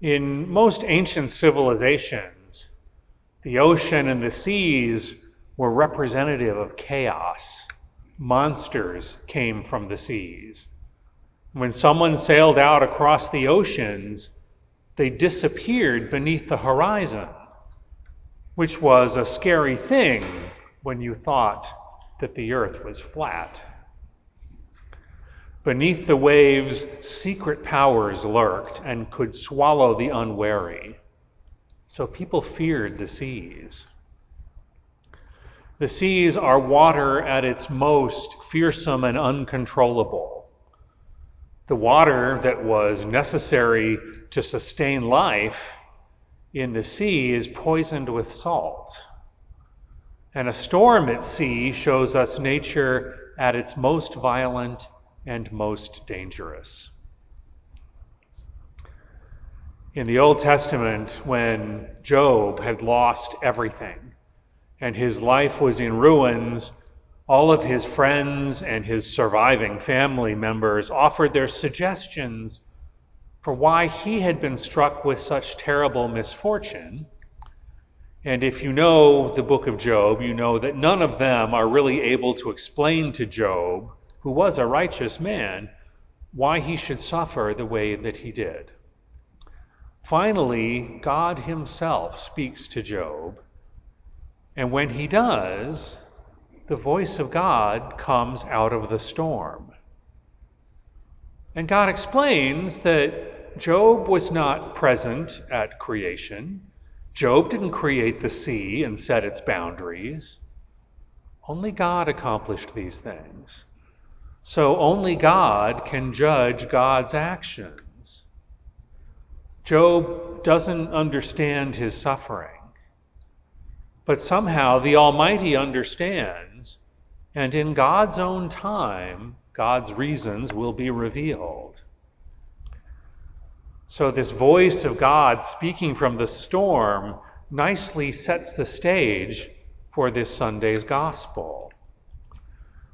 In most ancient civilizations, the ocean and the seas were representative of chaos. Monsters came from the seas. When someone sailed out across the oceans, they disappeared beneath the horizon, which was a scary thing when you thought that the earth was flat. Beneath the waves, secret powers lurked and could swallow the unwary. So people feared the seas. The seas are water at its most fearsome and uncontrollable. The water that was necessary to sustain life in the sea is poisoned with salt. And a storm at sea shows us nature at its most violent and most dangerous. In the Old Testament, when Job had lost everything and his life was in ruins, all of his friends and his surviving family members offered their suggestions for why he had been struck with such terrible misfortune. And if you know the book of Job, you know that none of them are really able to explain to Job who was a righteous man, why he should suffer the way that he did. Finally, God Himself speaks to Job, and when He does, the voice of God comes out of the storm. And God explains that Job was not present at creation. Job didn't create the sea and set its boundaries. Only God accomplished these things. So only God can judge God's actions. Job doesn't understand his suffering, but somehow the Almighty understands, and in God's own time, God's reasons will be revealed. So, this voice of God speaking from the storm nicely sets the stage for this Sunday's gospel.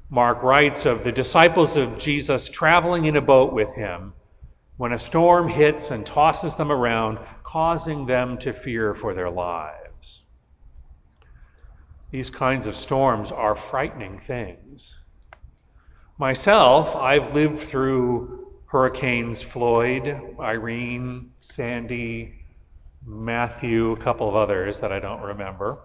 Mark writes of the disciples of Jesus traveling in a boat with him when a storm hits and tosses them around, causing them to fear for their lives. These kinds of storms are frightening things. Myself, I've lived through Hurricanes Floyd, Irene, Sandy, Matthew, a couple of others that I don't remember.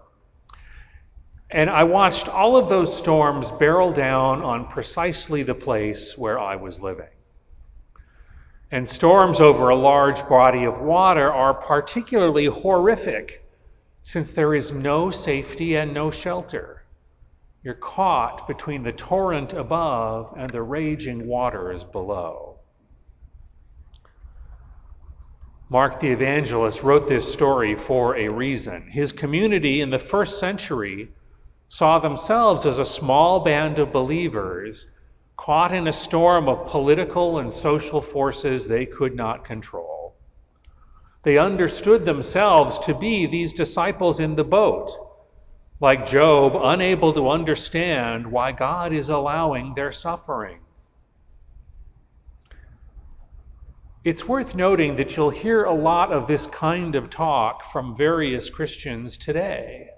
And I watched all of those storms barrel down on precisely the place where I was living. And storms over a large body of water are particularly horrific since there is no safety and no shelter. You're caught between the torrent above and the raging waters below. Mark the evangelist wrote this story for a reason. His community in the first century saw themselves as a small band of believers caught in a storm of political and social forces they could not control. They understood themselves to be these disciples in the boat, like Job, unable to understand why God is allowing their suffering. It's worth noting that you'll hear a lot of this kind of talk from various Christians today.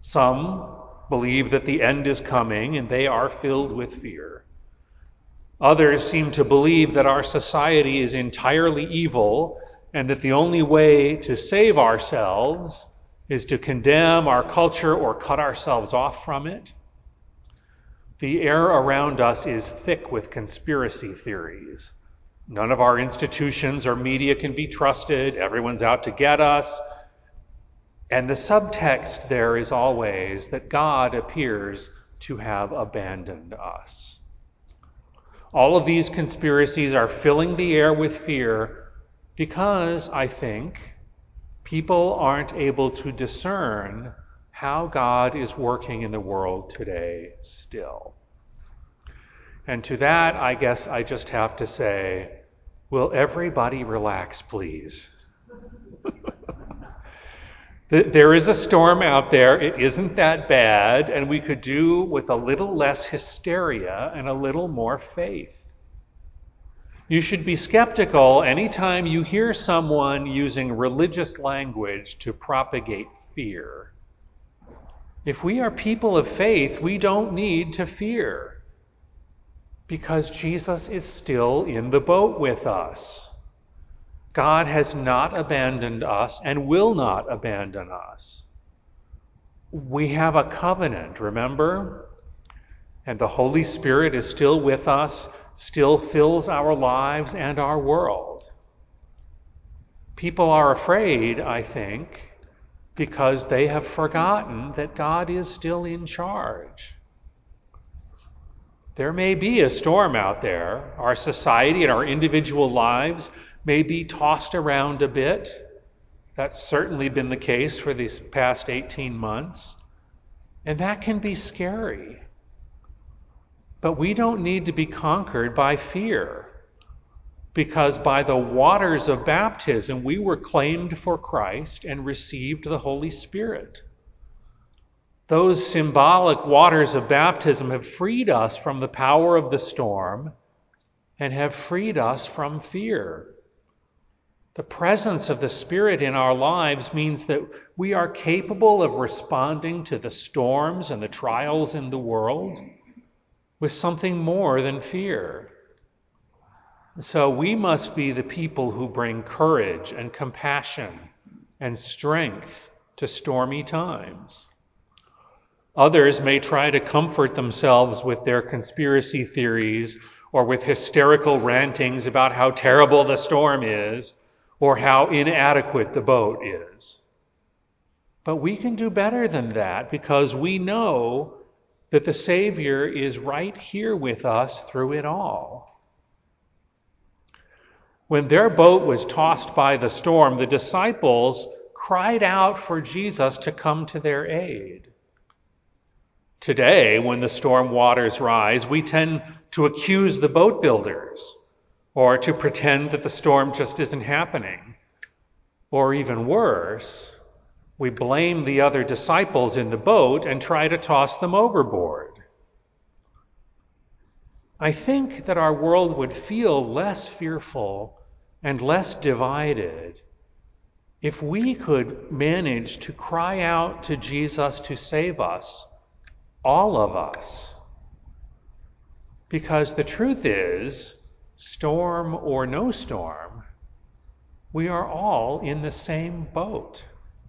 Some believe that the end is coming and they are filled with fear. Others seem to believe that our society is entirely evil and that the only way to save ourselves is to condemn our culture or cut ourselves off from it. The air around us is thick with conspiracy theories. None of our institutions or media can be trusted. Everyone's out to get us. And the subtext there is always that God appears to have abandoned us. All of these conspiracies are filling the air with fear because, I think, people aren't able to discern how God is working in the world today still. And to that, I guess I just have to say, will everybody relax, please? There is a storm out there. It isn't that bad, and we could do with a little less hysteria and a little more faith. You should be skeptical anytime you hear someone using religious language to propagate fear. If we are people of faith, we don't need to fear because Jesus is still in the boat with us. God has not abandoned us and will not abandon us. We have a covenant, remember? And the Holy Spirit is still with us still fills our lives and our world. People are afraid, I think, because they have forgotten that God is still in charge. There may be a storm out there. Our society and our individual lives may be tossed around a bit. That's certainly been the case for these past 18 months. And that can be scary. But we don't need to be conquered by fear. Because by the waters of baptism, we were claimed for Christ and received the Holy Spirit. Those symbolic waters of baptism have freed us from the power of the storm and have freed us from fear. The presence of the Spirit in our lives means that we are capable of responding to the storms and the trials in the world with something more than fear. So we must be the people who bring courage and compassion and strength to stormy times. Others may try to comfort themselves with their conspiracy theories or with hysterical rantings about how terrible the storm is or how inadequate the boat is. But we can do better than that because we know that the Savior is right here with us through it all. When their boat was tossed by the storm, the disciples cried out for Jesus to come to their aid. Today, when the storm waters rise, we tend to accuse the boat builders or to pretend that the storm just isn't happening. Or even worse, we blame the other disciples in the boat and try to toss them overboard. I think that our world would feel less fearful and less divided if we could manage to cry out to Jesus to save us, all of us. Because the truth is, storm or no storm, we are all in the same boat.